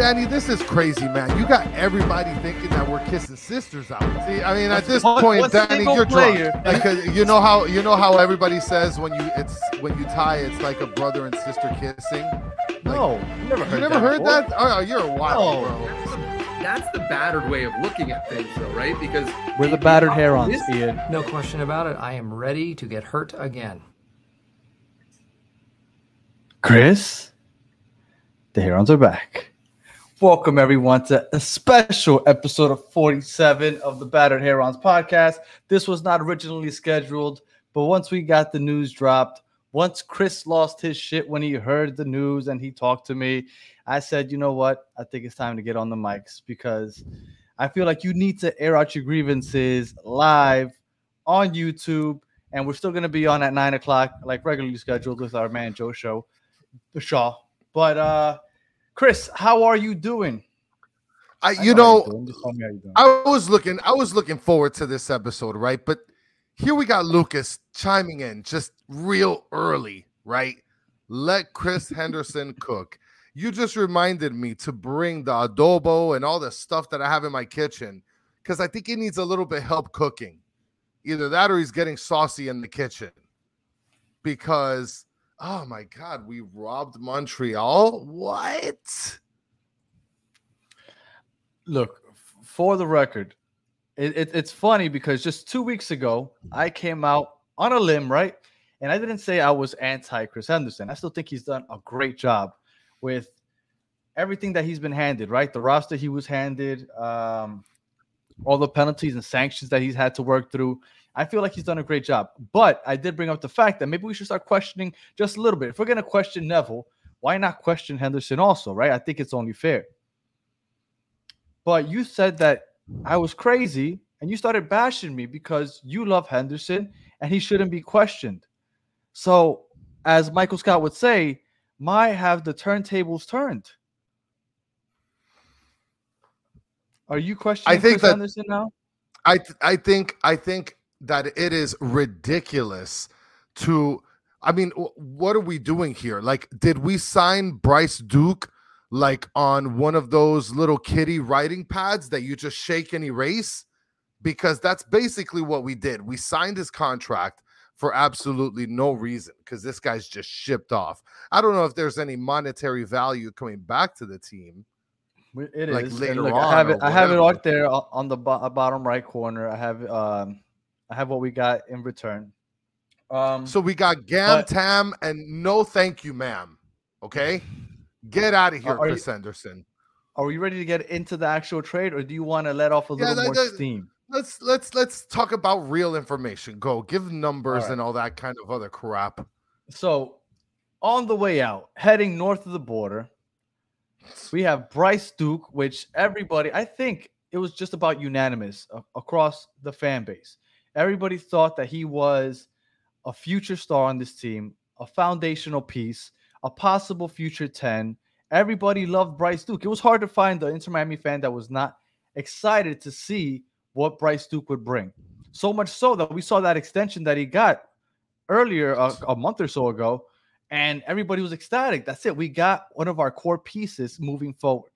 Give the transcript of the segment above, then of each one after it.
Danny, this is crazy, man. You got everybody thinking that we're kissing sisters out. See, I mean, at this point, Danny, you're player. drunk. Because you know how you know how everybody says when you it's when you tie, it's like a brother and sister kissing. No, you never heard You never that heard before. that? Oh, oh you're a wild, No. bro. That's the, that's the battered way of looking at things, though, right? Because We're the battered herons, This- Ian. No question about it. I am ready to get hurt again. Chris, the herons are back. Welcome everyone to a special episode of 47 of the Battered Herons podcast. This was not originally scheduled, but once we got the news dropped, once Chris lost his shit when he heard the news and he talked to me, I said, you know what? I think it's time to get on the mics because I feel like you need to air out your grievances live on YouTube. And we're still going to be on at nine o'clock, like regularly scheduled with our man Joe Show, Shaw. But uh Chris, how are you doing? I, I you how know, doing. Just tell me how you doing. I was looking, I was looking forward to this episode, right? But here we got Lucas chiming in just real early, right? Let Chris Henderson cook. You just reminded me to bring the adobo and all the stuff that I have in my kitchen because I think he needs a little bit help cooking. Either that or he's getting saucy in the kitchen. Because oh my god, we robbed Montreal. What? Look, for the record, it, it, it's funny because just two weeks ago, I came out on a limb, right? And I didn't say I was anti Chris Henderson. I still think he's done a great job with everything that he's been handed, right? The roster he was handed, um, all the penalties and sanctions that he's had to work through. I feel like he's done a great job. But I did bring up the fact that maybe we should start questioning just a little bit. If we're going to question Neville, why not question Henderson also, right? I think it's only fair. But you said that I was crazy and you started bashing me because you love Henderson and he shouldn't be questioned. So, as Michael Scott would say, my have the turntables turned. Are you questioning I think Chris that- Henderson now? I th- I think I think that it is ridiculous to I mean what are we doing here? Like did we sign Bryce Duke like on one of those little kitty writing pads that you just shake and erase? Because that's basically what we did. We signed his contract for absolutely no reason because this guy's just shipped off. I don't know if there's any monetary value coming back to the team. It is. like, later look, on I have it. I have it out there on the bo- uh, bottom right corner. I have um, I have what we got in return. Um, So we got Gam But- Tam and no thank you, ma'am. Okay, get out of here, Are you- Chris Henderson. are we ready to get into the actual trade, or do you want to let off a Yeah, little that- more that- steam? Let's let's let's talk about real information. Go give numbers right. and all that kind of other crap. So, on the way out, heading north of the border, we have Bryce Duke, which everybody, I think it was just about unanimous a- across the fan base. Everybody thought that he was a future star on this team, a foundational piece, a possible future 10. Everybody loved Bryce Duke. It was hard to find the Inter Miami fan that was not excited to see what Bryce Duke would bring. So much so that we saw that extension that he got earlier a, a month or so ago, and everybody was ecstatic. That's it. We got one of our core pieces moving forward.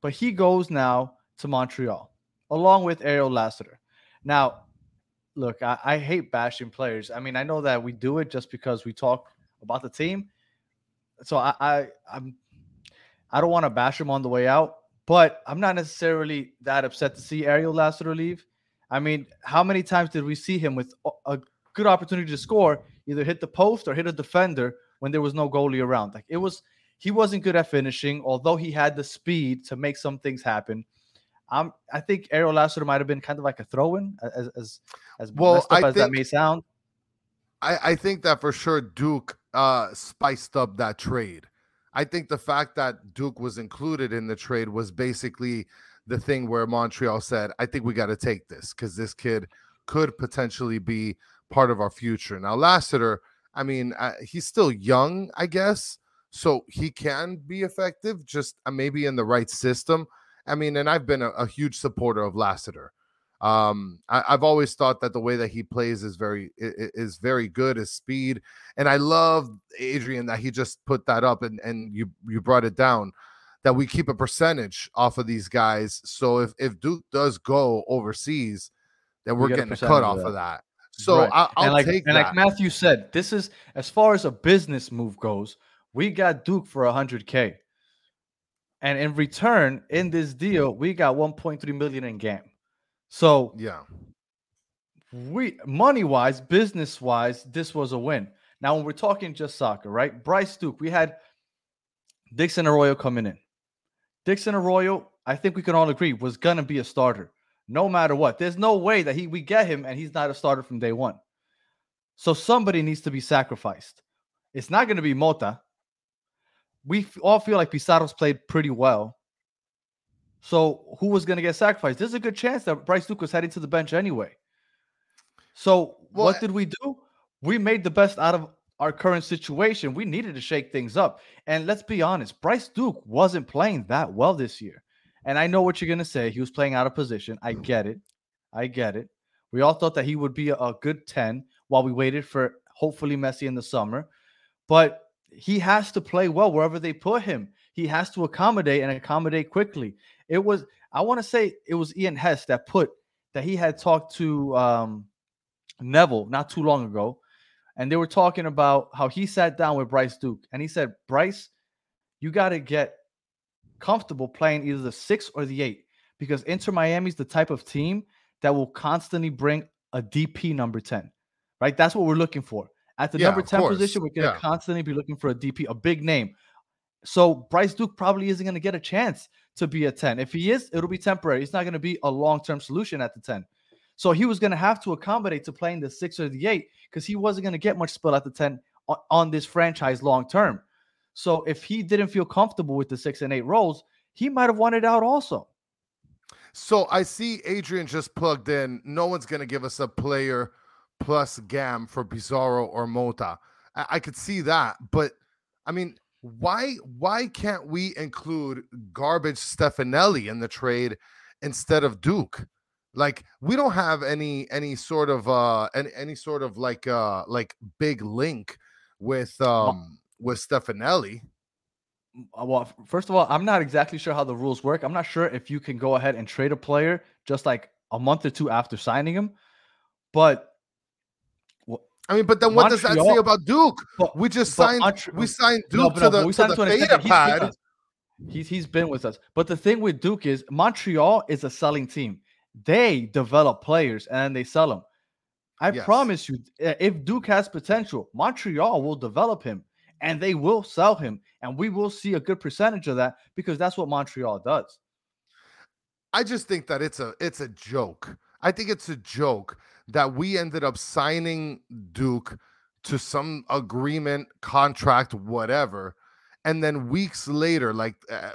But he goes now to Montreal along with Ariel Lassiter. Now, look, I, I hate bashing players. I mean, I know that we do it just because we talk about the team. So I, I I'm I don't want to bash him on the way out, but I'm not necessarily that upset to see Ariel Lassiter leave. I mean, how many times did we see him with a- a good opportunity to score, either hit the post or hit a defender when there was no goalie around? Like it was, he wasn't good at finishing, although he had the speed to make some things happen. Um, I think Ariel Lassiter might have been kind of like a throw-in, as as as Well, messed up I as that may sound. I, I think that for sure Duke uh spiced up that trade. I think the fact that Duke was included in the trade was basically the thing where Montreal said, I think we got to take this because this kid could potentially be part of our future. Now, Lassiter, I mean, uh, he's still young, I guess, so he can be effective, just uh, maybe in the right system. I mean, and I've been a, a huge supporter of Lassiter. Um, I, I've always thought that the way that he plays is very is very good. His speed, and I love Adrian that he just put that up and and you you brought it down. that we keep a percentage off of these guys. So if if Duke does go overseas, then We we're get getting a cut of off of that. So Right. I, I'll and like take and that. like Matthew said, this is as far as a business move goes. We got Duke for 100k, and in return, in this deal, we got 1.3 million in GAM. So yeah, we money wise, business wise, this was a win. Now, when we're talking just soccer, right? Bryce Duke, we had Dixon Arroyo coming in. Dixon Arroyo, I think we can all agree, was gonna be a starter, no matter what. There's no way that he we get him and he's not a starter from day one. So somebody needs to be sacrificed. It's not gonna be Mota. We all feel like Pizarro's played pretty well. So who was gonna get sacrificed? There's a good chance that Bryce Duke was heading to the bench anyway. So Well, what did we do? We made the best out of our current situation. We needed to shake things up. And let's be honest, Bryce Duke wasn't playing that well this year. And I know what you're going to say. He was playing out of position. I get it. I get it. We all thought that he would be a, a good 10 while we waited for hopefully Messi in the summer. But he has to play well wherever they put him. He has to accommodate and accommodate quickly. It was, I want to say it was Ian Hess that put that he had talked to um, Neville not too long ago. And they were talking about how he sat down with Bryce Duke and he said, Bryce, you got to get comfortable playing either the six or the eight because Inter Miami's the type of team that will constantly bring a DP number 10, right? That's what we're looking for. At the Yeah, number 10 course. position, we're going to Yeah. constantly be looking for a DP, a big name. So Bryce Duke probably isn't going to get a chance to be a 10. If he is, it'll be temporary. It's not going to be a long term solution at the 10. So he was going to have to accommodate to playing the six or the eight because he wasn't going to get much spell at the 10 on, on this franchise long term. So if he didn't feel comfortable with the six and eight roles, he might have wanted out also. So I see Adrian just plugged in. No one's gonna give us a player plus Gam for Pizarro or Mota. I, I could see that, but I mean, why why can't we include garbage Stefanelli in the trade instead of Duke? Like we don't have any any sort of uh any, any sort of like uh like big link with um with Stefanelli. Uh, Well, first of all, I'm not exactly sure how the rules work. I'm not sure if you can go ahead and trade a player just like a month or two after signing him. But I mean, but then what does that say about Duke? but- We just signed Montre- we signed Duke No, but to no, the we signed the to Theta extension. He's. He's he's been with us. But the thing with Duke is Montreal is a selling team. They develop players and they sell them. I Yes. promise you, eh, if Duke has potential, Montreal will develop him and they will sell him, and we will see a good percentage of that because that's what Montreal does. I just think that it's a it's a joke. I think it's a joke that we ended up signing Duke to some agreement, contract, whatever, and then weeks later, like uh,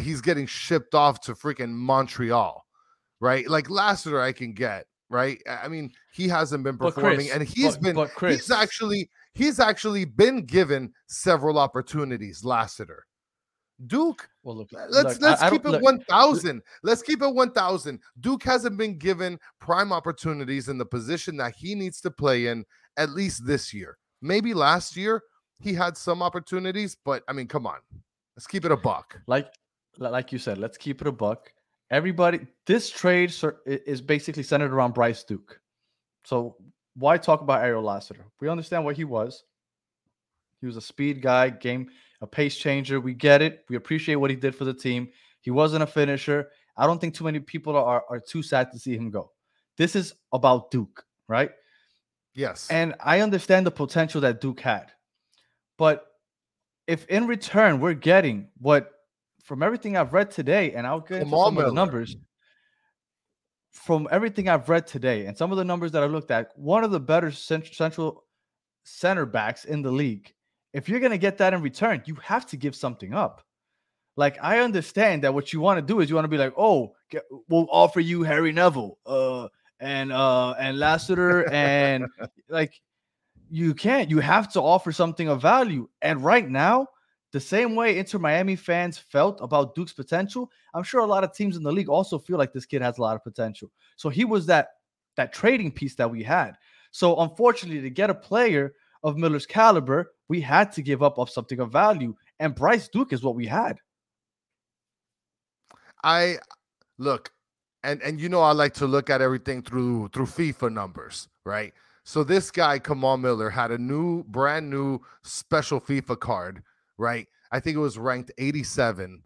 he's getting shipped off to freaking Montreal, right? Like Lassiter, I can get right. I mean, he hasn't been performing, Chris, and he's but- been but Chris- he's actually he's actually been given several opportunities. Lassiter, Duke Well, look, let's look, let's I keep don't- it look, 1000 let's keep it 1000 duke hasn't been given prime opportunities in the position that he needs to play in at least this year maybe last year he had some opportunities but i mean come on let's keep it a buck like like you said, let's keep it a buck. Everybody, this trade i- is basically centered around Bryce Duke. So why talk about Ariel Lassiter? We understand what he was. He was a speed guy, game, a pace changer. We get it. We appreciate what he did for the team. He wasn't a finisher. I don't think too many people are, are too sad to see him go. This is about Duke, right? yes And I understand the potential that Duke had. But if in return we're getting what from everything I've read today, and I'll get into some of the numbers from everything I've read today and some of the numbers that I looked at, one of the better cent- central center backs in the league. If you're going to get that in return, you have to give something up. Like I understand that what you want to do is you want to be like, oh, get, we'll offer you Harry Neville, uh, and uh, and Lassiter, and like you can't. You have to offer something of value. And right now, the same way Inter Miami fans felt about Duke's potential, I'm sure a lot of teams in the league also feel like this kid has a lot of potential. So he was that that trading piece that we had. So unfortunately, to get a player of Miller's caliber, we had to give up of something of value. And Bryce Duke is what we had. I look, and and you know I like to look at everything through through FIFA numbers, right? So this guy, Kamal Miller, had a new, brand new special FIFA card, right? I think it was ranked 87.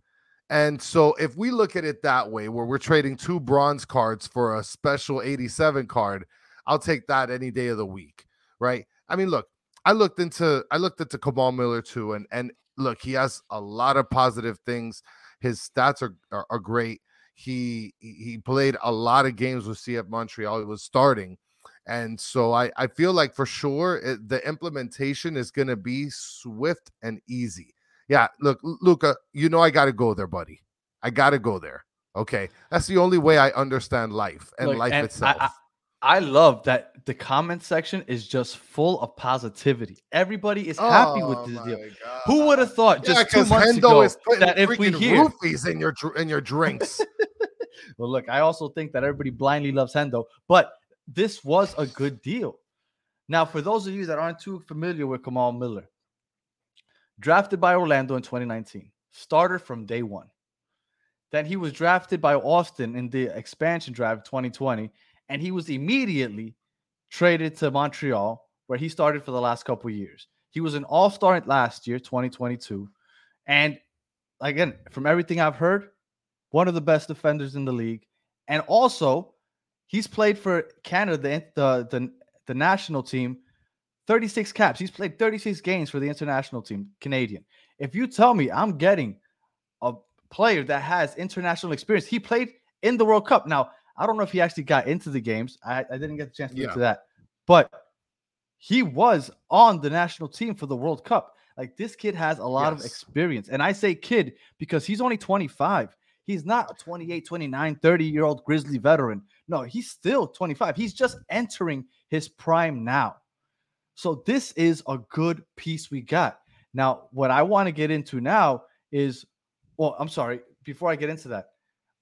And so if we look at it that way, where we're trading two bronze cards for a special 87 card, I'll take that any day of the week, right? I mean, look, I looked into I looked into Kamal Miller too, and and look, he has a lot of positive things. His stats are are, are great. He he played a lot of games with CF Montreal. He was starting. And so I, I feel like for sure it, the implementation is going to be swift and easy. Yeah, look, Luca, you know I got to go there, buddy. I got to go there. Okay, that's the only way I understand life and Look, life and itself. I, I, I love that the comment section is just full of positivity. Everybody is happy with Oh this deal. God. Who would have thought Yeah, just two 'cause months Hendo ago is that if we hear? roofies in your in your drinks. Well, look, I also think that everybody blindly loves Hendo, but this was a good deal. Now, for those of you that aren't too familiar with Kamal Miller, drafted by Orlando in 2019, starter from day one. Then he was drafted by Austin in the expansion draft 2020, and he was immediately traded to Montreal, where he started for the last couple years. He was an all star last year, 2022. And again, from everything I've heard, one of the best defenders in the league. And also, he's played for Canada, the, the, the, the national team, 36 caps. He's played 36 games for the international team, Canadian. If you tell me I'm getting a player that has international experience, he played in the World Cup. Now, I don't know if he actually got into the games. I, I didn't get the chance to get to that. But he was on the national team for the World Cup. Like this kid has a lot of experience. And I say kid because he's only 25. He's not a 28, 29, 30 year old Grizzly veteran. No, he's still 25. He's just entering his prime now. So this is a good piece we got. Now, what I want to get into now is, well, I'm sorry, before I get into that,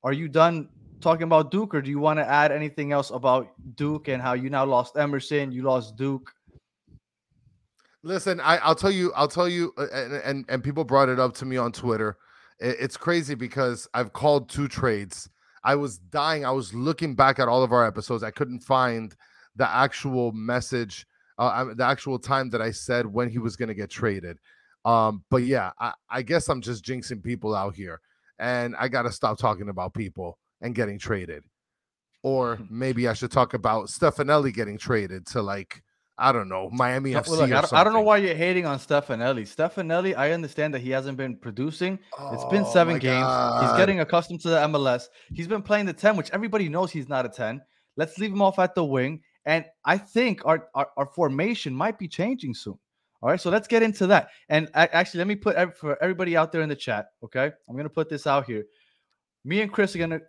are you done talking about Duke or do you want to add anything else about Duke and how you now lost Emerson, you lost Duke? Listen, I, I'll tell you, I'll tell you, uh, and, and and people brought it up to me on Twitter. It- it's crazy because I've called two trades. I was dying. I was looking back at all of our episodes. I couldn't find the actual message, uh, the actual time that I said when he was going to get traded. Um, but yeah, I, I guess I'm just jinxing people out here, and I got to stop talking about people and getting traded. Or mm-hmm. maybe I should talk about Stefanelli getting traded to like I don't know Miami No, FC. look, or I, don't, I don't know why you're hating on Stefanelli. Stefanelli, I understand that he hasn't been producing. it's been oh seven games. God. He's getting accustomed to the MLS. He's been playing the 10, which everybody knows he's not a 10. Let's leave him off at the wing. And I think our, our, our formation might be changing soon. All right. So let's get into that. And I, actually, let me put for everybody out there in the chat. Okay. I'm going to put this out here. Me and Chris are going to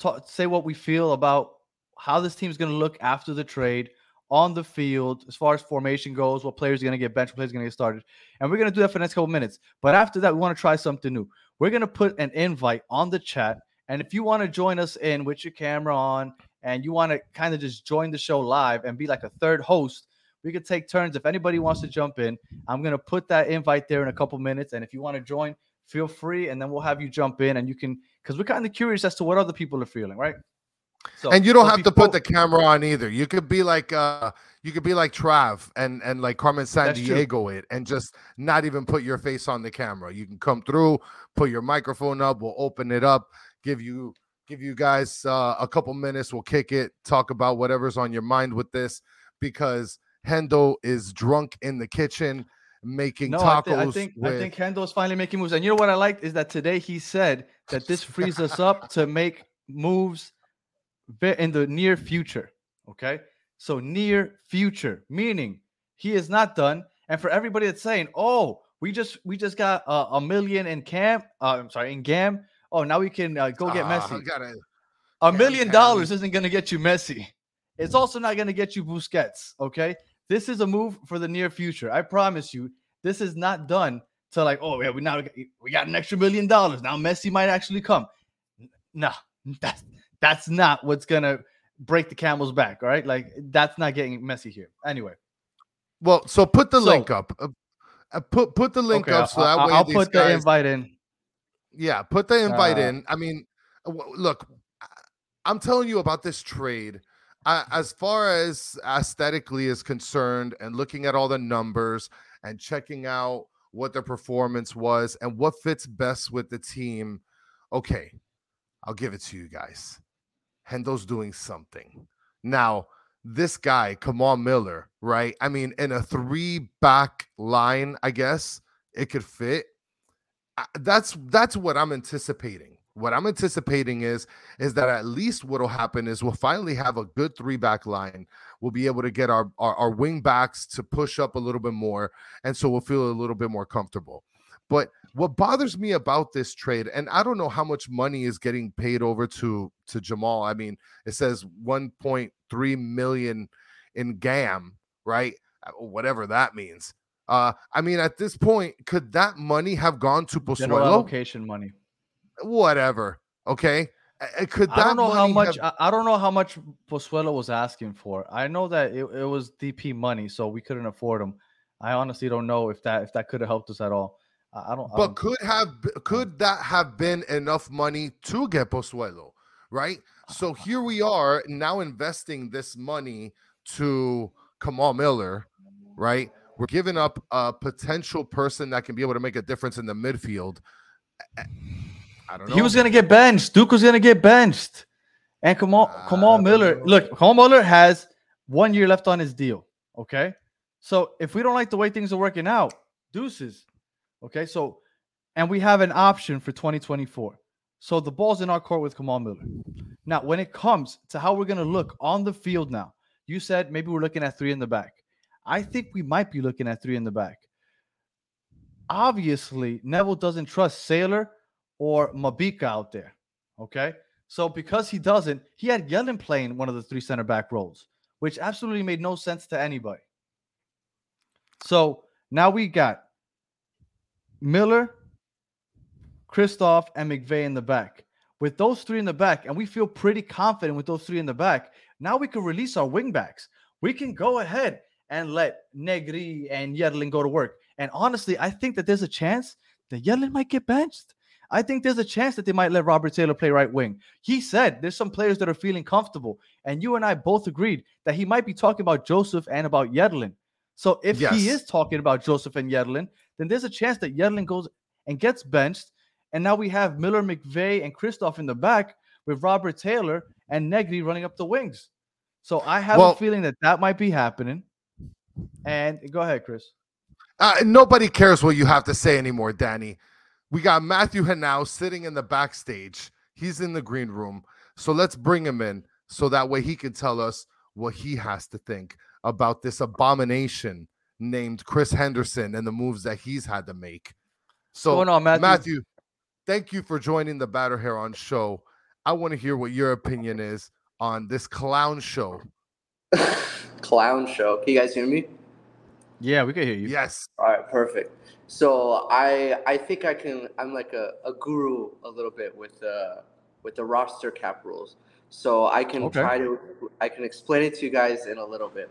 talk, say what we feel about how this team's going to look after the trade on the field as far as formation goes, what players are going to get benched, what players are going to get started. And we're going to do that for the next couple minutes. But after that, we want to try something new. We're going to put an invite on the chat. And if you want to join us in with your camera on and you want to kind of just join the show live and be like a third host, we could take turns. If anybody wants to jump in, I'm going to put that invite there in a couple minutes. And if you want to join, feel free. And then we'll have you jump in and you can, because we're kind of curious as to what other people are feeling, right? So, and you don't have to put the camera on either. You could be like uh you could be like Trav and and like Carmen Sandiego it and just not even put your face on the camera. You can come through, put your microphone up, we'll open it up, give you give you guys uh, a couple minutes, we'll kick it, talk about whatever's on your mind with this because Hendo is drunk in the kitchen making No, I, tacos thi- I think with I think Hendo's finally making moves. And you know what I liked is that today he said that this frees us up to make moves in the near future. Okay, so near future, meaning he is not done. And for everybody that's saying, "Oh, we just we just got uh, a million in camp," uh, I'm sorry, in Gam. Oh, now we can uh, go get Ah, Messi. gotta- A million dollars isn't going to get you Messi. It's also not going to get you Busquets. Okay. This is a move for the near future. I promise you, this is not done to like, oh, yeah, we now we got an extra million dollars. Now Messi might actually come. No, that's that's not what's gonna break the camel's back. All right. Like that's not getting Messi here. Anyway. Well, so put the So- link up. Uh, uh, put put the link okay, up so I- that I- way I'll put the invite in. Yeah, put the invite Uh, in. I mean, w- look, I- I'm telling you about this trade. Uh, as far as aesthetically is concerned, and looking at all the numbers and checking out what their performance was and what fits best with the team, okay, I'll give it to you guys. Hendo's doing something. Now, this guy, Kamal Miller, right? I mean, in a three back line, I guess it could fit. That's that's what I'm anticipating. What I'm anticipating is is that at least what'll happen is we'll finally have a good three back line. We'll be able to get our, our our wing backs to push up a little bit more, and so we'll feel a little bit more comfortable. But what bothers me about this trade, and I don't know how much money is getting paid over to to Jamal. I mean, it says 1.3 million in GAM, right? Uh, Whatever that means. Uh, I mean, at this point, could that money have gone to General allocation money. Whatever. Okay. Uh, Could that I don't know how much. have- I, I don't know how much Pozuelo was asking for. I know that it, it was DP money, so we couldn't afford him. I honestly don't know if that if that could have helped us at all. I, I don't. I but don't- could have could that have been enough money to get Pozuelo, right? So here we are now investing this money to Kamal Miller, right? We're giving up a potential person that can be able to make a difference in the midfield. I- I don't know. he was gonna get benched. Duke was gonna get benched, and Kamal Kamal Miller. know. Look, Kamal Miller has one year left on his deal. Okay, so if we don't like the way things are working out, deuces. Okay, so and we have an option for 2024. So the ball's in our court with Kamal Miller. Now, when it comes to how we're gonna look on the field now, you said maybe we're looking at three in the back. I think we might be looking at three in the back. Obviously, Neville doesn't trust Sailor or Mabika out there. Okay. So because he doesn't, he had Yedlin playing one of the three center back roles, which absolutely made no sense to anybody. So now we got Miller, Christoph, and McVey in the back. With those three in the back, and we feel pretty confident with those three in the back, now we can release our wing backs. We can go ahead and let Negri and Yedlin go to work. And honestly, I think that there's a chance that Yedlin might get benched. I think there's a chance that they might let Robert Taylor play right wing. He said there's some players that are feeling comfortable, and you and I both agreed that he might be talking about Josef and about Yedlin. So if he is talking about Josef and Yedlin, then there's a chance that Yedlin goes and gets benched, and now we have Miller, McVey, and Christoph in the back with Robert Taylor and Negri running up the wings. So I have Well- a feeling that that might be happening. And go ahead, Chris. Uh, nobody cares what you have to say anymore, Danny. We got Matthew Hanau sitting in the backstage. He's in the green room. So let's bring him in so that way he can tell us what he has to think about this abomination named Chris Henderson and the moves that he's had to make. So, going on, Matthew? Matthew, thank you for joining the Battered Heron show. I want to hear what your opinion is on this clown show. Clown show. Can you guys hear me? Yeah, we can hear you. Yes. All right, perfect. So I I think I can I'm like a, a guru a little bit with the with the roster cap rules. So I can Okay. try to I can explain it to you guys in a little bit.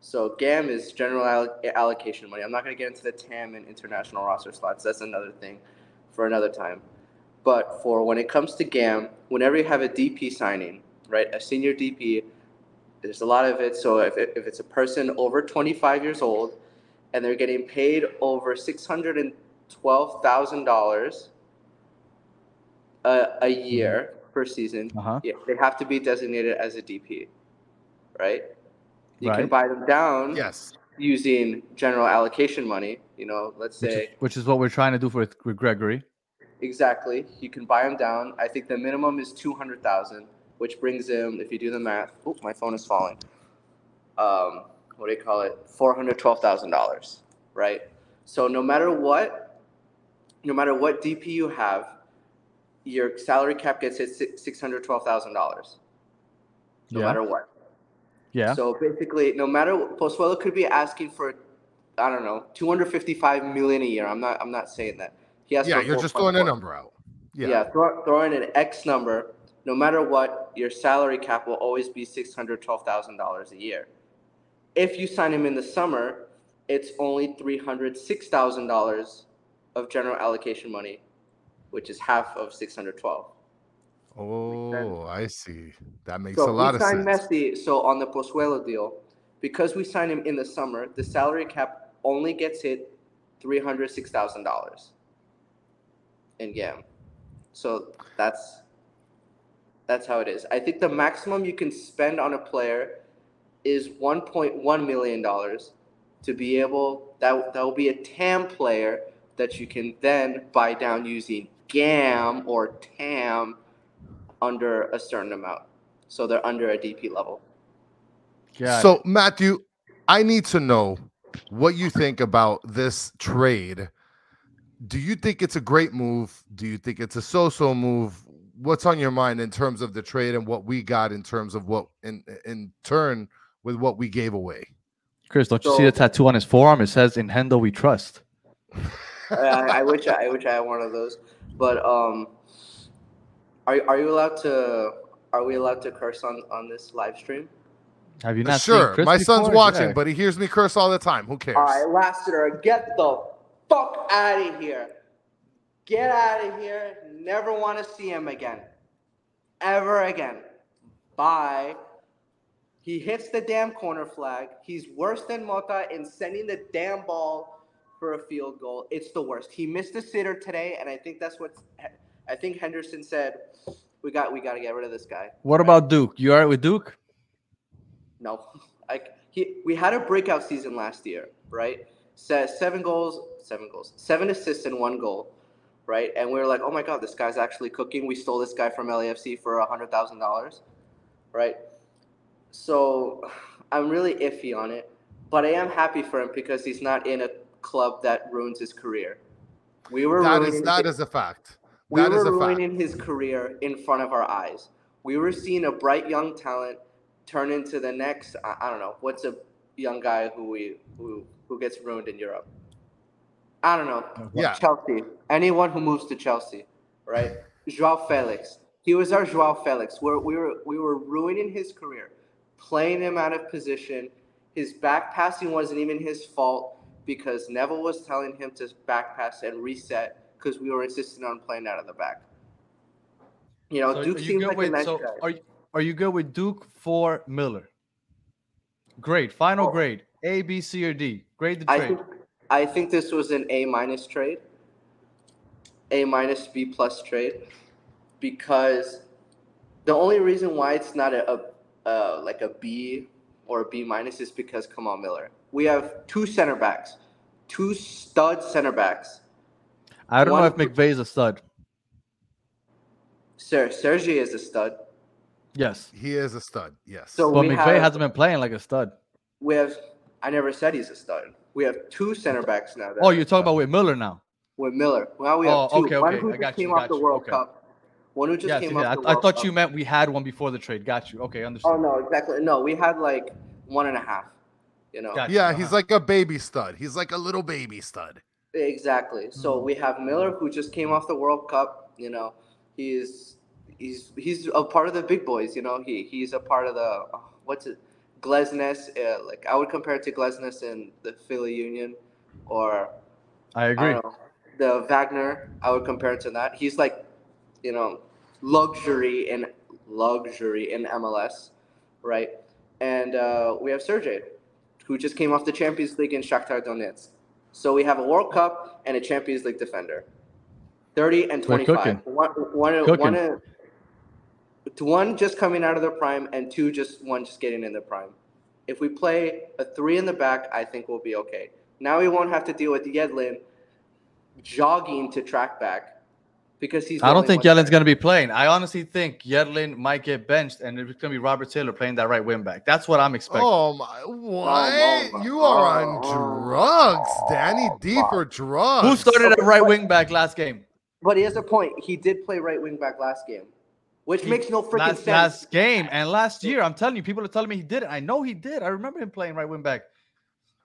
So GAM is general alloc- allocation money. I'm not going to get into the TAM and international roster slots. That's another thing for another time. But for when it comes to GAM, whenever you have a DP signing, right, a senior DP, there's a lot of it. So if, if it's a person over 25 years old and they're getting paid over $612,000 a, a year per season, Uh-huh. yeah, they have to be designated as a DP, right? You can buy them down Yes. using general allocation money. You know, let's Which is, say which is what we're trying to do for with Gregore. exactly. You can buy them down. I think the minimum is two hundred thousand, which brings them, if you do the math. Oh, my phone is falling. Um, what do you call it? Four hundred twelve thousand dollars, right? So no matter what, no matter what DP you have, your salary cap gets hit six hundred twelve thousand dollars. No Yeah. matter what. Yeah. So basically, no matter Pozuelo could be asking for, I don't know, two hundred fifty-five million a year. I'm not. I'm not saying that. He has Yeah, you're just throwing a number out. Yeah, Yeah. throw, throw in an X number. No matter what, your salary cap will always be six hundred twelve thousand dollars a year. If you sign him in the summer, it's only three hundred six thousand dollars of general allocation money, which is half of 612. Oh, I see. That makes So a lot of sense. Messi. So on the Pozuelo deal, because we signed him in the summer, the salary cap only gets hit three hundred six thousand dollars in GAM. So that's that's how it is. I think the maximum you can spend on a player is one point one million dollars to be able that that will be a TAM player that you can then buy down using GAM or TAM under a certain amount. So they're under a DP level. Got it. So, Matthew, I need to know what you think about this trade. Do you think it's a great move? Do you think it's a so-so move? What's on your mind in terms of the trade and what we got in terms of what in in turn with what we gave away? Chris, don't you see the tattoo on his forearm? It says "In Hendo we trust." I, I wish I, I wish I had one of those. But um, are are you allowed to? Are we allowed to curse on on this live stream? Have you not seen sure, Chris my son's watching, Yeah. but he hears me curse all the time. Who cares? All right, Lassiter, get the fuck out of here. Get out of here. Never want to see him again. Ever again. Bye. He hits the damn corner flag. He's worse than Mota in sending the damn ball for a field goal. It's the worst. He missed a sitter today, and I think that's what I think Henderson said. We got we got to get rid of this guy. What about Duke? You all right with Duke? No, like he, we had a breakout season last year, right? Says seven goals, seven goals, seven assists and one goal, right? And we were like, oh my god, this guy's actually cooking. We stole this guy from LAFC for a hundred thousand dollars, right? So I'm really iffy on it, but I am happy for him because he's not in a club that ruins his career. We were that ruining is that his- is a fact. we That is were a fact. ruining his career in front of our eyes. We were seeing a bright young talent turn into the next. I, I don't know what's a young guy who we who who gets ruined in Europe. I don't know. Uh, yeah. Chelsea. Anyone who moves to Chelsea, right? Joao Felix. He was our Joao Felix. We're, we were we were ruining his career, playing him out of position. His back passing wasn't even his fault because Neville was telling him to back pass and reset because we were insisting on playing out of the back. You know, So Duke you seems like a nice so guy. Are you, are you good with Duke for Miller? Great. final Oh. grade, A, B, C, or D. Grade the I trade. think I think this was an A minus trade, A minus B plus trade, because the only reason why it's not a, a uh, like a B or a B minus is because come on Miller, we have two center backs, two stud center backs. I don't know one- if McVey's a stud. Sir, Sergi is a stud. Yes, He is a stud. Yes. So but we McVey have, hasn't been playing like a stud. we have. I never said he's a stud. We have two center backs now. that Oh, you're talking studs. about with Miller now. with Miller. Well, we have Oh, two. okay, One who I just got you, came off got the you. World Okay. Cup. One who just Yes, came yeah, off I, I thought Cup. you meant we had one before the trade. Got you. Okay, Oh no, exactly. No, we had like one and a half. You know. Gotcha. yeah, uh-huh. he's like a baby stud. He's like a little baby stud. Exactly. So Mm-hmm. we have Miller who just came off the World Cup. You know, he's he's he's a part of the big boys. You know, he he's a part of the uh, what's it, Glesnes. Uh, like I would compare it to Glesnes in the Philly Union, or I I agree. don't know, the Wagner. I would compare it to that. He's like, you know, luxury in luxury in MLS, right? And uh, we have Sergey, who just came off the Champions League in Shakhtar Donetsk. So we have a World Cup and a Champions League defender. 30 and 25. cooking. One, one, one, one just coming out of their prime and two just one just getting in their prime. If we play a three in the back, I think we'll be okay. Now we won't have to deal with Yedlin jogging to track back because he's. I don't think one Yedlin's guy. going to be playing. I honestly think Yedlin might get benched, and it's going to be Robert Taylor playing that right wing back. That's what I'm expecting. Oh my! What? Oh my- you are oh, on oh, drugs, Danny D oh fuck. for drugs. Who started at right wing back last game? But he has a point. He did play right wing back last game, which He- makes no freaking last, sense. last game and last year. I'm telling you, people are telling me he did it. I know he did. I remember him playing right wing back.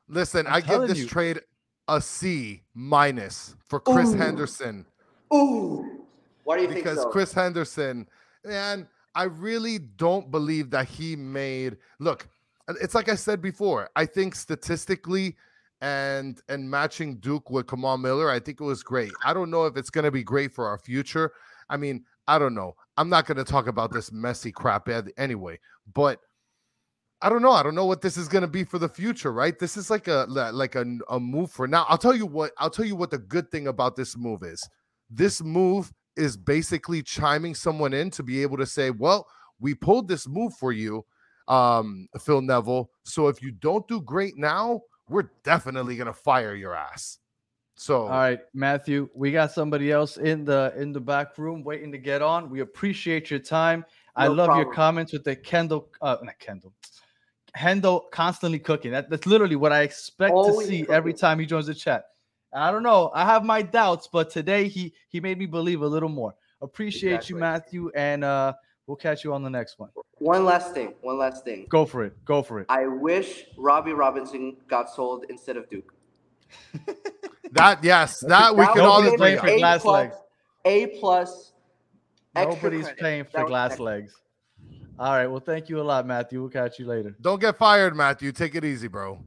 Listen, I'm I give this you. trade a C minus for Chris Ooh. Henderson Ooh, why do you think because? Chris Henderson, man, I really don't believe that he made. Look, it's like I said before. I think statistically and and matching Duke with Kamal Miller, I think it was great. I don't know if it's going to be great for our future. I mean, I don't know. I'm not going to talk about this messy crap anyway, but I don't know. I don't know what this is going to be for the future, right? This is like a like a, a move for now. I'll tell you what. I'll tell you what the good thing about this move is. This move is basically chiming someone in to be able to say, "Well, we pulled this move for you, um, Phil Neville. So if you don't do great now, we're definitely gonna fire your ass." So All right, Matthew, we got somebody else in the in the back room waiting to get on. We appreciate your time. I No love your comments with the Kendall, uh, not Kendall, Hendo constantly cooking. That, that's literally what I expect Always to see every time he joins the chat. I don't know. I have my doubts, but today he he made me believe a little more. Appreciate you, Matthew, and uh, we'll catch you on the next one. One last thing. One last thing. Go for it. Go for it. I wish Robbie Robinson got sold instead of Duke. that yes, that we That can all give agree for glass plus- legs. A plus. Nobody's paying for glass legs. All right. Well, thank you a lot, Matthew. We'll catch you later. Don't get fired, Matthew. Take it easy, bro.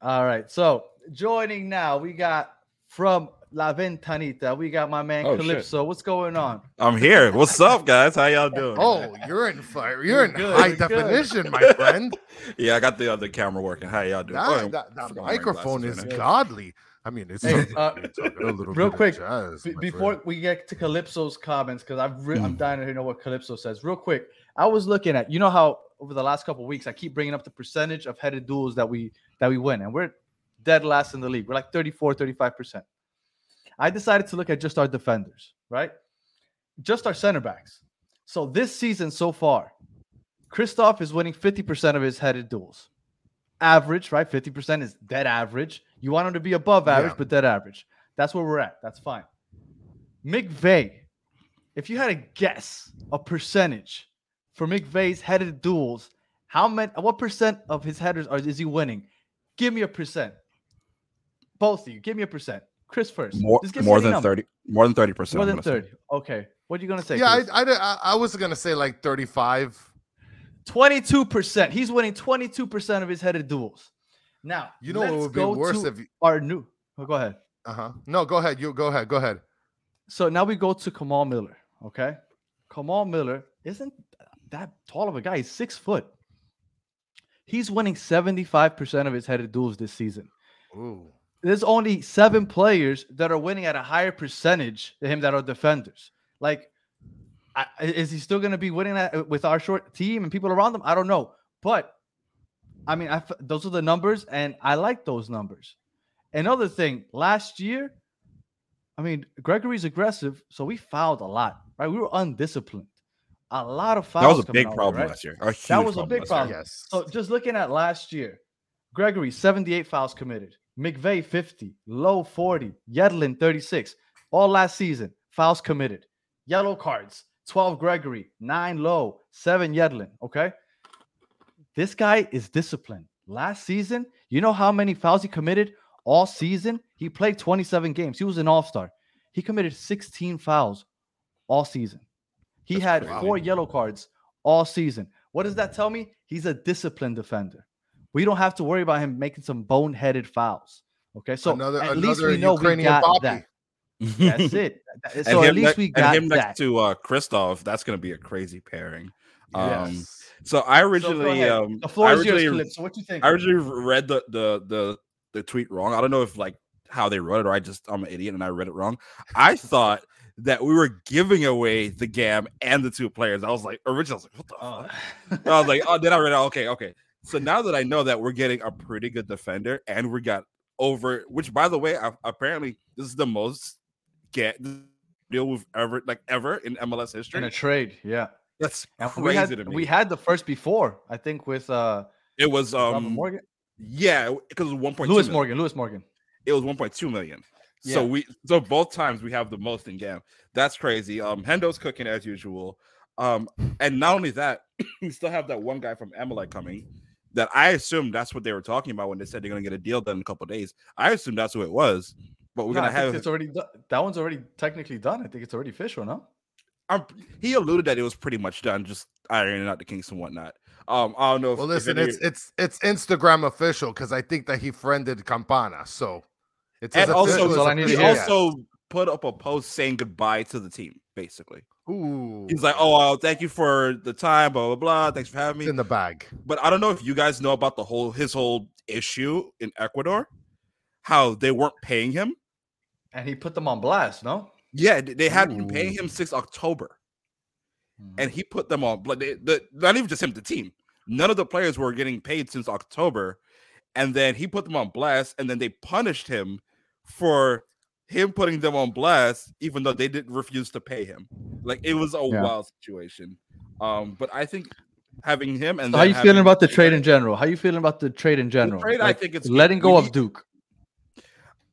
All right. So joining now, we got from La Ventanita, we got my man Oh, shit. Calypso. What's going on? I'm here. What's up, guys? How y'all doing? Oh, you're in fire. You're in good, high you're good. definition, my friend. yeah, I got the other camera working. How y'all doing? Oh, That, I'm- that, that forgot I'm wearing microphone is right godly. I mean, it's Hey, uh, it's a little real bit quick, jazz, Be- my before friend. we get to Calypso's comments, because I've re- Hmm. I'm dying to hear know what Calypso says. Real quick, I was looking at you know how over the last couple of weeks I keep bringing up the percentage of headed duels that we that we win, and we're dead last in the league. We're like 34, 35 percent. I decided to look at just our defenders, right? Just our center backs. So this season so far, Christoph is winning 50% of his headed duels. Average, right? 50% is dead average. You want him to be above average, Yeah. but dead average. That's where we're at. That's fine. McVey, if you had to guess a percentage for McVey's headed duels, how many what percent of his headers are is he winning? Give me a percent. Both of you, give me a percent. Chris first. More, Just give more than number. thirty. More than thirty percent. More than 30. Okay. What are you gonna say? yeah, I, I, I, I was gonna say like 35. 22%. He's winning 22% of his headed duels. Now, You know what let's would be go worse if you, our new. Oh, go ahead. uh huh. No, go ahead. You go ahead. Go ahead. So now we go to Kamal Miller. Okay. Kamal Miller isn't that tall of a guy. He's six foot. He's winning 75% of his headed duels this season. Ooh. There's only seven players that are winning at a higher percentage than him that are defenders. Like, I, is he still going to be winning that with our short team and people around him? I don't know. But I mean, I f- those are the numbers, and I like those numbers. Another thing, last year, I mean, Gregore's aggressive, so we fouled a lot, right? We were undisciplined. A lot of fouls. That was a coming big our way, problem right? last year. A huge That was a big last year. problem. Yes. So just looking at last year, Gregore 78 fouls committed, McVey 50, Lowe 40, Yedlin 36. All last season, fouls committed, yellow cards 12 Gregore, 9 Lowe, 7 Yedlin. Okay. This guy is disciplined. Last season, you know how many fouls he committed all season? He played 27 games. He was an all star. He committed 16 fouls all season. He That's had four yellow cards all season. What does that tell me? He's a disciplined defender. We don't have to worry about him making some boneheaded fouls. Okay, so another at another least we know Ukrainian we got Bobby. that. That's it. So him at least ne- we and got him that. next to uh Christoph. That's gonna be a crazy pairing. Um, Yes. so I originally, ahead. um, the floor I is yours, originally, Calypso. What do you think? I originally read the the the the tweet wrong. I don't know if like how they wrote it, or I just I'm an idiot and I read it wrong. I thought that we were giving away the gam and the two players. I was like, originally, I was like, what the Oh. fuck? I was like, oh, then I read it. Okay, okay. So now that I know that we're getting a pretty good defender, and we got over, which by the way, a- apparently this is the most get deal we've ever like ever in MLS history. in a trade, yeah. That's And crazy we had to me. we had the first before, I think, with uh it was Robert um Morgan, yeah because it was one point Lewis Morgan, Lewis Morgan. it was 1.2 million. Yeah. So we so both times we have the most in GAM. That's crazy. Um Hendo's cooking as usual. Um and not only that, we still have that one guy from Emelec coming that I assume that's what they were talking about when they said they're gonna get a deal done in a couple days. I assume that's who it was, but we're No, gonna think have it's already done. That one's already technically done. I think it's already official, no? um, he alluded that it was pretty much done, just ironing out the kinks and whatnot. Um, I don't know. If, Well, if listen, any- it's it's it's Instagram official because I think that he friended Campana, so it's and his also, official- That's I need he to hear. also put up a post saying goodbye to the team. Basically, Ooh, he's like, "Oh, uh, thank you for the time, blah blah blah. Thanks for having it's me." in the bag. But I don't know if you guys know about the whole his whole issue in Ecuador, how they weren't paying him. And he put them on blast, no? Yeah, they had been paying him since October, Mm-hmm. and he put them on. Like they, the, not even just him, the team. None of the players were getting paid since October, and then he put them on blast, and then they punished him for him putting them on blast, even though they didn't refuse to pay him. Like it was a Yeah. wild situation. Um, but I think having him and So how you feeling about the trade in general? How you feeling about the trade in general? trade, I think it's letting go of Duke.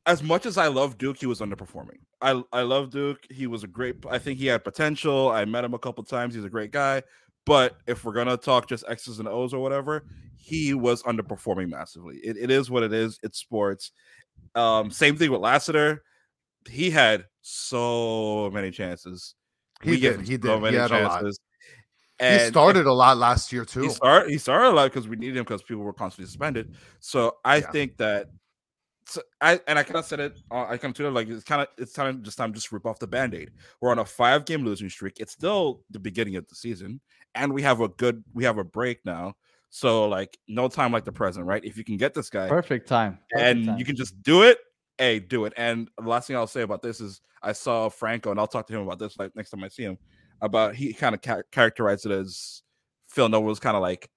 as much as I love Duke, he was underperforming. I I love Duke. He was a great. I think he had potential. I met him a couple times. He's a great guy. But if we're gonna talk just X's and O's or whatever, he was underperforming massively. It, it is what it is. It's sports. Um, same thing with Lassiter. He had so many chances. He gave did, he did. He had a lot. He started a lot last year too. he started he started a lot because we needed him because people were constantly suspended. So I Yeah. think that so I and I kind of said it. Uh, I come to it like it's kind of it's time just time to just rip off the band-aid. We're on a five game losing streak. It's still the beginning of the season, and we have a good we have a break now. So like no time like the present, right? If you can get this guy Perfect time. Perfect and time. you can just do it, hey, do it. And the last thing I'll say about this is I saw Franco, and I'll talk to him about this like next time I see him. About he kind of ca- characterized it as Phil Noah was kind of like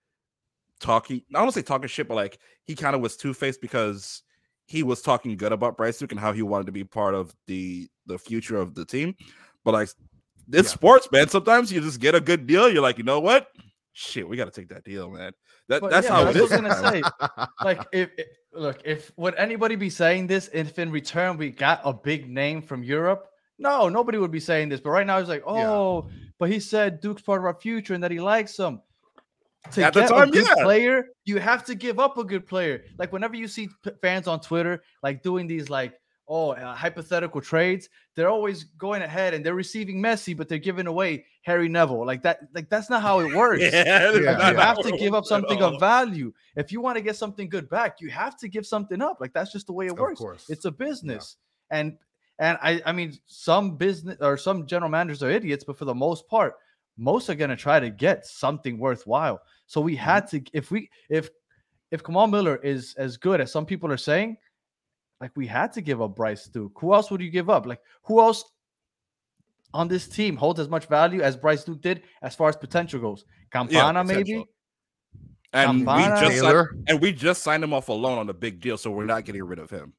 talking. I don't want to say talking shit, but like he kind of was two faced because he was talking good about Bryce Duke and how he wanted to be part of the the future of the team. But like it's Yeah. sports, man. Sometimes you just get a good deal. You're like, you know what? Shit, we got to take that deal, man. That But that's yeah, how it. I was gonna say. like if, if look if would anybody be saying this if in return we got a big name from Europe? No, nobody would be saying this. But right now it's like, Yeah. oh, but he said Duke's part of our future and that he likes him. To At the get time, a good yeah. player, you have to give up a good player. Like whenever you see p- fans on Twitter like doing these like oh uh, hypothetical trades, they're always going ahead and they're receiving Messi, but they're giving away Harry Neville. Like that, like that's not how it works. Yeah, Yeah, you yeah. have to give up something of of value. If you want to get something good back, you have to give something up. Like that's just the way it Of works. course. It's a business. And and I I mean some business or some general managers are idiots, but for the most part, most are gonna try to get something worthwhile. So we Mm-hmm. had to if we if if Kamal Miller is as good as some people are saying, like we had to give up Bryce Duke. Who else would you give up? Like who else on this team holds as much value as Bryce Duke did as far as potential goes? Campana, maybe. potential. And we just signed, and we just signed him off a loan on a big deal, so we're not getting rid of him.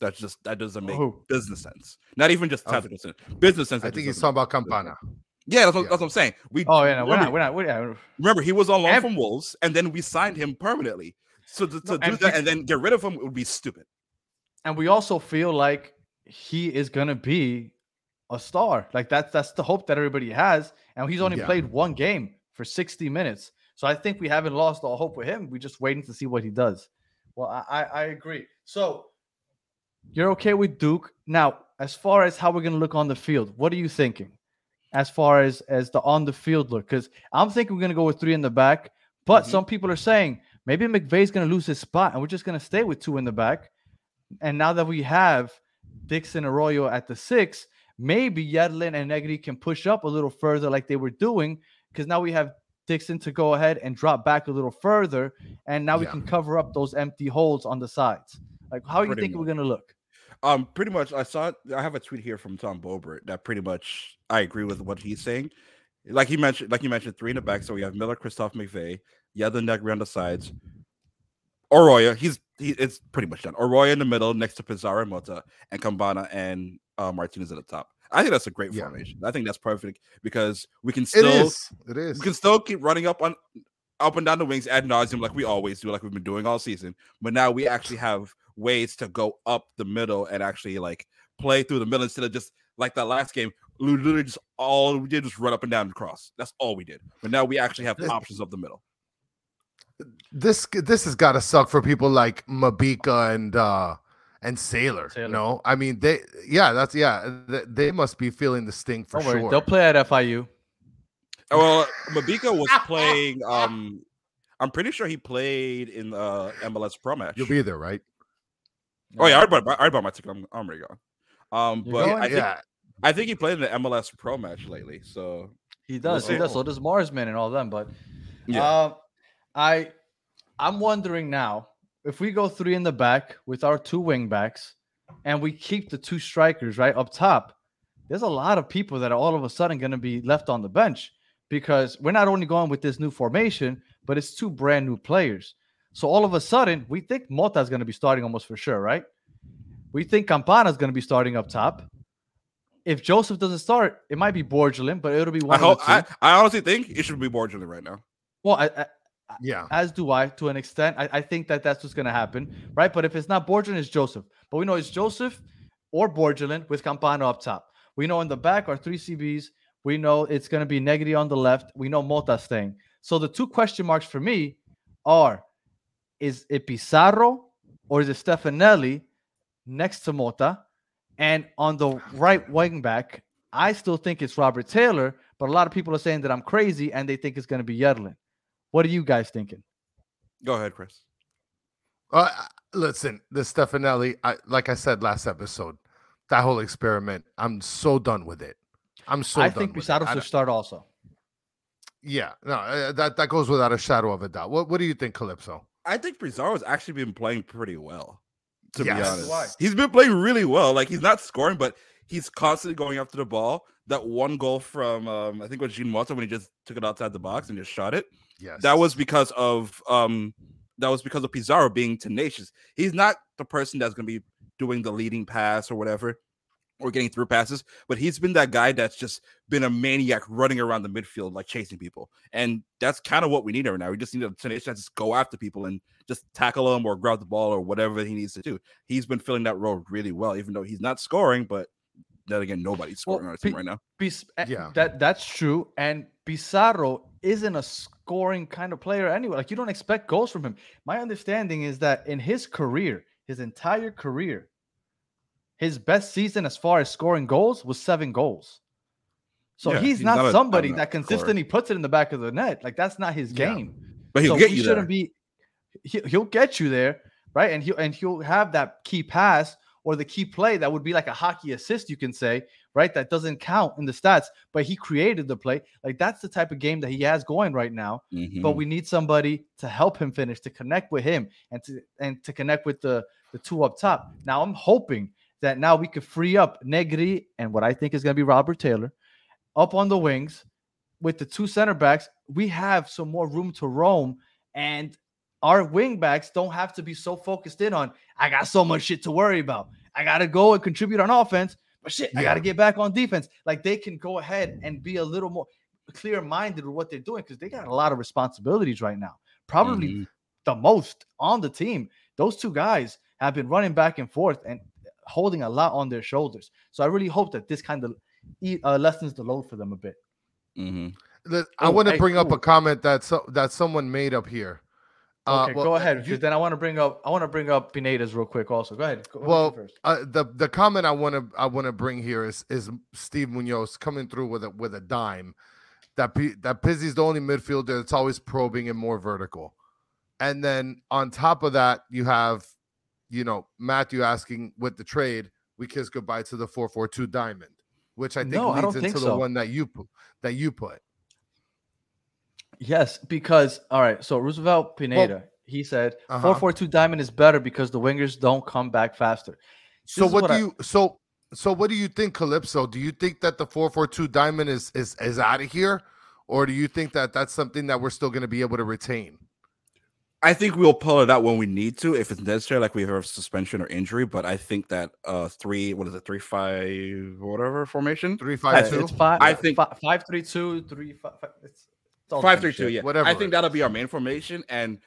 That's just that doesn't make Who? business sense. Not even just Oh. technical sense, business sense. I think just he's talking about Campana. Yeah, that's what, Yeah. that's what I'm saying. We Oh yeah, no, we're remember, not, we're not, we're not. remember he was on loan And- from Wolves, and then we signed him permanently. So to, to No, do and that and then get rid of him would be stupid. And we also feel like he is gonna be a star. Like that's that's the hope that everybody has. And he's only Yeah. played one game for 60 minutes. So I think we haven't lost all hope with him. We're just waiting to see what he does. Well, I, I, I agree. So you're okay with Duke. Now, as far as how we're gonna look on the field, what are you thinking? As far as as the on the field look, because I'm thinking we're gonna go with three in the back, but Mhm. some people are saying maybe McVey's gonna lose his spot and we're just gonna stay with two in the back. And now that we have Dixon Arroyo at the six, maybe Yedlin and Negri can push up a little further like they were doing, because now we have Dixon to go ahead and drop back a little further, and now we can cover up those empty holes on the sides. Like, how are you think we're gonna look? Um, pretty much. I saw. I have a tweet here from Tom Bogert that pretty much I agree with what he's saying. Like he mentioned, like you mentioned, three in the back. So we have Miller, Christoph McVey, Yedlin Negri on the sides, Arroyo. He's he. It's pretty much done. Arroyo in the middle, next to Pizarro and Mota, and Campana and uh, Martinez at the top. I think that's a great Yeah. formation. I think that's perfect because we can still is. It is. we can still keep running up on up and down the wings ad nauseum like we always do, like we've been doing all season. But now we actually have ways to go up the middle and actually like play through the middle instead of just like that last game. Literally, just all we did was run up and down the cross. That's all we did. But now we actually have options up the middle. This this has got to suck for people like Mabika and uh and Sailor. Sailor. No, I mean they yeah that's yeah they, they must be feeling the sting for Don't worry, sure. they'll play at FIU. Oh, Well, Mabika was playing um I'm pretty sure he played in the MLS Pro match. You'll be there, right? oh yeah, I already bought, I already bought my ticket. I'm, I'm already gone. Um, You're but going? I think yeah. I think he played in the MLS Pro match lately. So He does. We'll He does. So does Marsman and all them. But yeah, uh, I, I'm wondering now if we go three in the back with our two wing backs, and we keep the two strikers right up top. There's a lot of people that are all of a sudden going to be left on the bench because we're not only going with this new formation, but it's two brand new players. So all of a sudden, we think Mota is going to be starting almost for sure, right? We think Campana is going to be starting up top. If Josef doesn't start, it might be Borgelin, but it'll be I one hope of the two. I, I honestly think it should be Borgelin right now. well, I, I, Yeah. as do I to an extent. I, I think that that's what's going to happen, right? But if it's not Borgelin, it's Josef. But we know it's Josef or Borgelin with Campana up top. We know in the back are three CBs. We know it's going to be Negri on the left. We know Mota staying. So the two question marks for me are: Is it Pizarro or is it Stefanelli next to Mota? And on the right wing back, I still think it's Robert Taylor, but a lot of people are saying that I'm crazy and they think it's going to be Yedlin. What are you guys thinking? Go ahead, Chris. Uh, listen, the Stefanelli, I, like I said last episode, that whole experiment, I'm so done with it. I'm so I done think with it. I should don't- start also. Yeah, no, uh, that that goes without a shadow of a doubt. What what do you think, Calypso? I think Pizarro's actually been playing pretty well. To Yes. be honest, Why? he's been playing really well. Like he's not scoring, but he's constantly going after the ball. That one goal from um, I think it was Jean Mota when he just took it outside the box and just shot it. Yes, That was because of um, that was because of Pizarro being tenacious. He's not the person that's going to be doing the leading pass or whatever, or getting through passes, but he's been that guy that's just been a maniac running around the midfield, like chasing people. And that's kind of what we need right now. We just need a tenacious that just go after people and just tackle them or grab the ball or whatever he needs to do. He's been filling that role really well, even though he's not scoring, but then again, nobody's Well, scoring on our team Pi- right now. Pis- eh, Yeah. that that's true. And Pizarro isn't a scoring kind of player anyway. Like you don't expect goals from him. My understanding is that in his career, his entire career, his best season as far as scoring goals was seven goals. So Yeah, he's, he's not, not somebody a that scorer. consistently puts it in the back of the net. Like that's not his Yeah. game. But he'll so get you shouldn't there. be. He, he'll get you there, right? And he'll and he'll have that key pass or the key play that would be like a hockey assist, you can say, right? That doesn't count in the stats, but he created the play. Like that's the type of game that he has going right now. Mhm. But we need somebody to help him finish, to connect with him, and to and to connect with the the two up top. Now I'm hoping that now we could free up Negri and what I think is going to be Robert Taylor up on the wings with the two center backs. We have some more room to roam, and our wing backs don't have to be so focused in on. I got so much shit to worry about. I got to go and contribute on offense, but shit, I got to get back on defense. Like they can go ahead and be a little more clear minded with what they're doing because they got a lot of responsibilities right now. Probably Mhm. the most on the team. Those two guys have been running back and forth and holding a lot on their shoulders. So I really hope that this kind of e- uh, lessens the load for them a bit. Mhm. I Oh, want to hey, bring up a comment that so, that someone made up here. Uh, Okay, well, go uh, ahead. you- then I want to bring up I want to bring up Pineda's real quick. Also, go ahead. Go- well, uh, the the comment I want to I want to bring here is is Steve Munoz coming through with a with a dime. That P, that Pizzi's the only midfielder that's always probing and more vertical. And then on top of that, you have, you know, Matthew asking with the trade, we kiss goodbye to the four four two diamond, which I think No, leads don't into think the so. one that you put that you put. Yes, because all right. So Roosevelt Pineda, he said Uh-huh. four four two diamond is better because the wingers don't come back faster. So what, what do I- you so so what do you think, Calypso? Do you think that the four four two diamond is is is out of here, or do you think that that's something that we're still going to be able to retain? I think we'll pull it out when we need to, if it's necessary, like we have a suspension or injury. But I think that uh three, what is it, three five whatever formation, Three five two. It's five. I think- fi- five three two three five. five it's, it's all the five same three two, yeah, whatever I think that'll be our main formation, and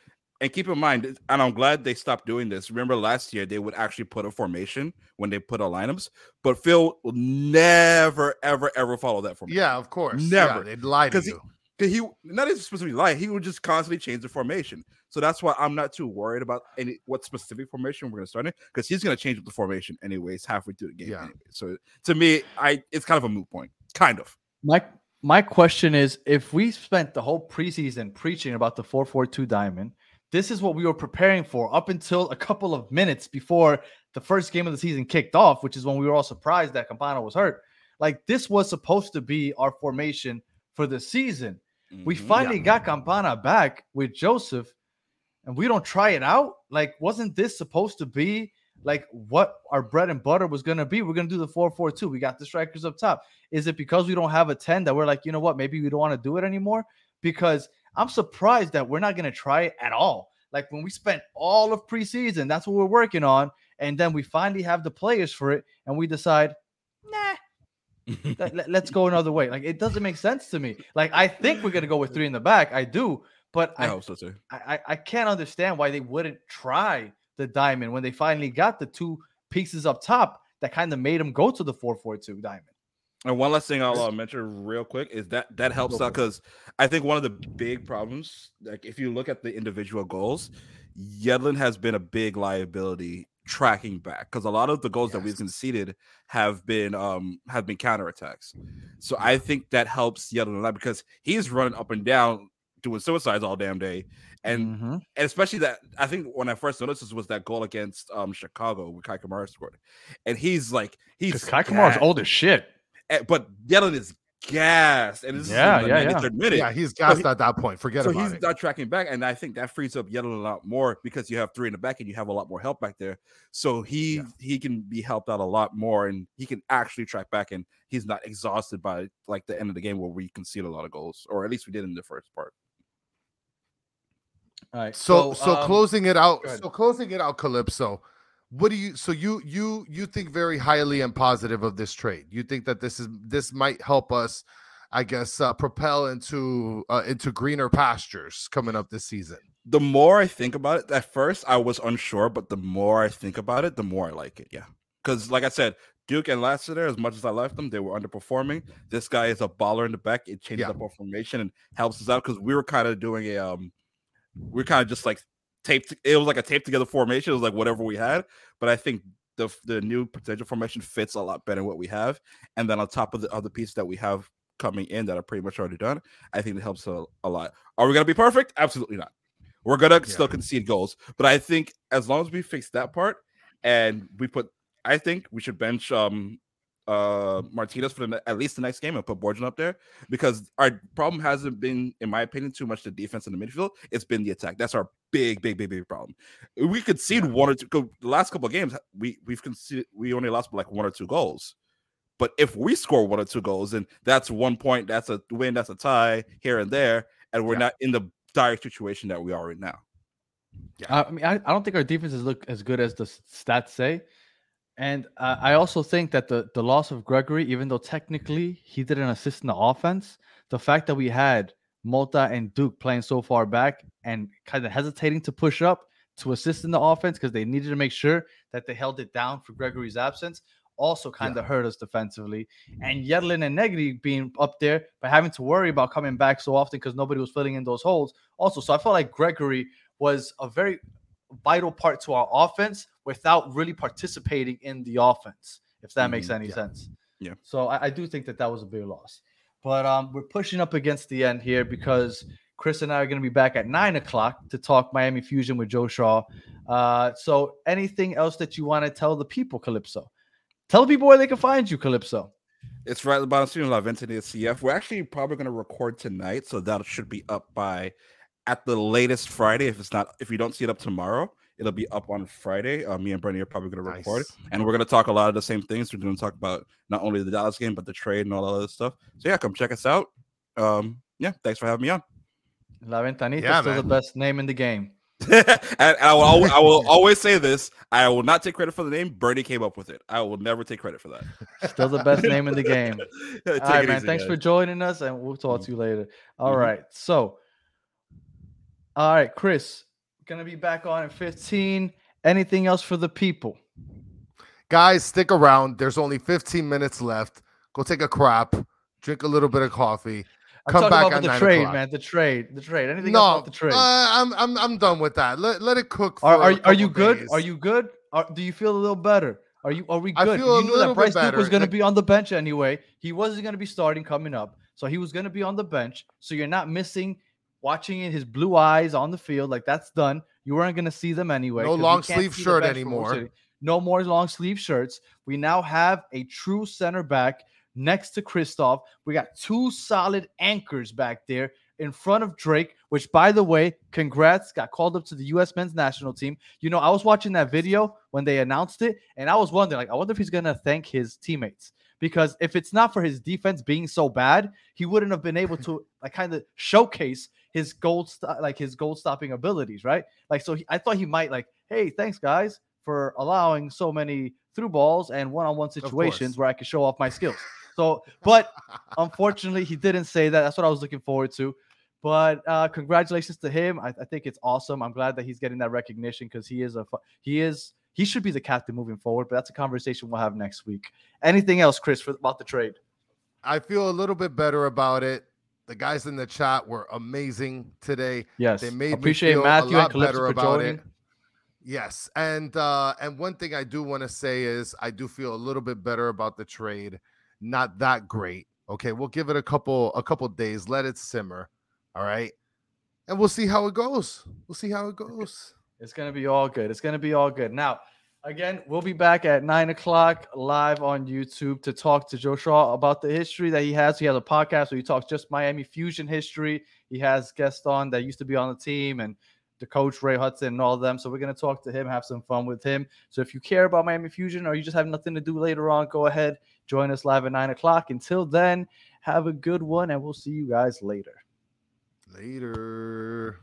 and keep in mind, and I'm glad they stopped doing this. Remember last year they would actually put a formation when they put a lineups, but Phil will never ever ever follow that formation. Yeah, of course. Never. Yeah, they'd lie to 'Cause he- you. Because he not even specifically lie, he would just constantly change the formation. So that's why I'm not too worried about any what specific formation we're gonna start in, because he's gonna change up the formation anyways halfway through the game. Yeah. Anyway. So to me, I it's kind of a moot point. Kind of. My my question is if we spent the whole preseason preaching about the 442 diamond, this is what we were preparing for up until a couple of minutes before the first game of the season kicked off, which is when we were all surprised that Campana was hurt. Like this was supposed to be our formation for the season. We Mhm. finally got Campana back with Josef, and we don't try it out. Like, wasn't this supposed to be like what our bread and butter was gonna be? We're gonna do the 4-4-2. We got the strikers up top. Is it because we don't have a 10 that we're like, you know what, maybe we don't want to do it anymore? Because I'm surprised that we're not gonna try it at all. Like when we spent all of preseason, that's what we're working on, and then we finally have the players for it, and we decide, nah, let, us go another way. Like it doesn't make sense to me. Like I think we're gonna go with three in the back. I do, but I I, hope so too. I I can't understand why they wouldn't try the diamond when they finally got the two pieces up top that kind of made them go to the four four two diamond. And one last thing I'll uh, mention real quick is that that helps out because I think one of the big problems, like if you look at the individual goals, Yedlin has been a big liability tracking back because a lot of the goals that we've conceded have been um have been counterattacks. So I think that helps Yedlin a lot because he's running up and down doing suicides all damn day. And Mhm. and especially that I think when I first noticed this was that goal against um Chicago with Kei Kamara scored. And he's like he's because Kei Kamara's old as shit. Eh, but Yedlin is gassed, and this Yeah, is yeah, yeah. minute. Yeah, he's So he- at that point. Forget about it. so about he's it. not tracking back, and I think that frees up Yedlin a lot more because you have three in the back and you have a lot more help back there. So he Yeah. he can be helped out a lot more, and he can actually track back, and he's not exhausted by like the end of the game where we concede a lot of goals, or at least we did in the first part. All right. So so, um, closing it out. So closing it out, Calypso. What do you so you you you think very highly and positive of this trade? You think that this is this might help us, I guess, uh, propel into uh, into greener pastures coming up this season. The more I think about it, at first I was unsure, but the more I think about it, the more I like it. Yeah, because like I said, Duke and Lassiter, as much as I left them, they were underperforming. This guy is a baller in the back. It changes Yeah. up our formation and helps us out because we were kind of doing a um, we are kind of just like taped. It was like a taped together formation. It was like whatever we had, but I think the the new potential formation fits a lot better what we have. And then on top of the other pieces that we have coming in that are pretty much already done, I think it helps a, a lot. Are we gonna be perfect? Absolutely not. We're gonna Yeah. still concede goals, but I think as long as we fix that part and we put, I think we should bench um uh Martinez for the, at least the next game and put Borgelin up there because our problem hasn't been, in my opinion, too much the defense in the midfield. It's been the attack. That's our big, big, big, big problem. We concede one or two. The last couple of games, we we've conceded. We only lost like one or two goals. But if we score one or two goals, and that's one point, that's a win, that's a tie here and there, and we're Yeah. not in the dire situation that we are right now. Uh, I mean, I, I don't think our defenses look as good as the stats say. And uh, I also think that the, the loss of Gregore, even though technically he didn't assist in the offense, the fact that we had Mota and Duke playing so far back and kind of hesitating to push up to assist in the offense because they needed to make sure that they held it down for Gregore's absence also kind of hurt us defensively. And Yedlin and Negri being up there, but having to worry about coming back so often because nobody was filling in those holes. Also, so I felt like Gregory was a very vital part to our offense without really participating in the offense, if that makes Mhm, any yeah. sense. Yeah. So I, I do think that that was a big loss. But um, we're pushing up against the end here because Chris and I are going to be back at nine o'clock to talk Miami Fusion with Joe Shaw. Uh, so anything else that you want to tell the people, Calypso? Tell the people where they can find you, Calypso. It's right at the bottom screen. La Venta CF. We're actually probably going to record tonight, so that should be up by at the latest Friday. If it's not, if you don't see it up tomorrow, it'll be up on Friday. Uh, me and Bernie are probably going to record, Nice. and we're going to talk a lot of the same things. We're going to talk about not only the Dallas game, but the trade and all that other stuff. So yeah, come check us out. Um, yeah, thanks for having me on. La Ventanita Yeah, still the best name in the game. and and I will, always, I will always say this: I will not take credit for the name. Bernie came up with it. I will never take credit for that. Still the best name in the game. Take All it right, man. easy, Thanks guys. for joining us, and we'll talk to you later. All right. Mhm. So, all right, Chris, gonna be back on at 15. Anything else for the people? Guys, stick around. There's only 15 minutes left. Go take a crap, drink a little bit of coffee. I'm Come back about at the trade, o'clock. man. The trade, the trade. Anything No, else about the trade? uh, I'm I'm I'm done with that. Let, let it cook. For are are, are you good? days. Are you good? Are, do you feel a little better? Are you? Are we good? you knew little that Bryce Duke was going to be on the bench anyway. He wasn't going to be starting coming up. So he was going to be on the bench. So you're not missing watching it, his blue eyes on the field. Like that's done. You weren't going to see them anyway. No long sleeve shirt anymore. No more long sleeve shirts. We now have a true center back next to Christoph. We got two solid anchors back there in front of Drake, which, by the way, congrats, got called up to the U.S. men's national team. You know, I was watching that video when they announced it, and I was wondering, like, I wonder if he's gonna thank his teammates because if it's not for his defense being so bad, he wouldn't have been able to like kind of showcase his gold st- like his goal stopping abilities, right? Like, so he, I thought he might like, hey, thanks guys for allowing so many through balls and one-on-one situations where I could show off my skills. So, but unfortunately, he didn't say that. That's what I was looking forward to. But uh, congratulations to him. I, I think it's awesome. I'm glad that he's getting that recognition because he is a he is he should be the captain moving forward. But that's a conversation we'll have next week. Anything else, Chris, for, about the trade? I feel a little bit better about it. The guys in the chat were amazing today. Yes, They made appreciate me feel Matthew a lot better for about joining. it. Yes, and uh, and one thing I do want to say is I do feel a little bit better about the trade. Not that great. Okay, we'll give it a couple a couple days. Let it simmer. All right, and we'll see how it goes. We'll see how it goes. It's gonna be all good. It's gonna be all good. Now, again, we'll be back at nine o'clock live on YouTube to talk to Joe Shaw about the history that he has. He has a podcast where he talks just Miami Fusion history. He has guests on that used to be on the team and the coach Ray Hudson and all of them. So we're gonna talk to him, have some fun with him. So if you care about Miami Fusion or you just have nothing to do later on, go ahead, join us live at nine o'clock. Until then, have a good one, and we'll see you guys later. Later.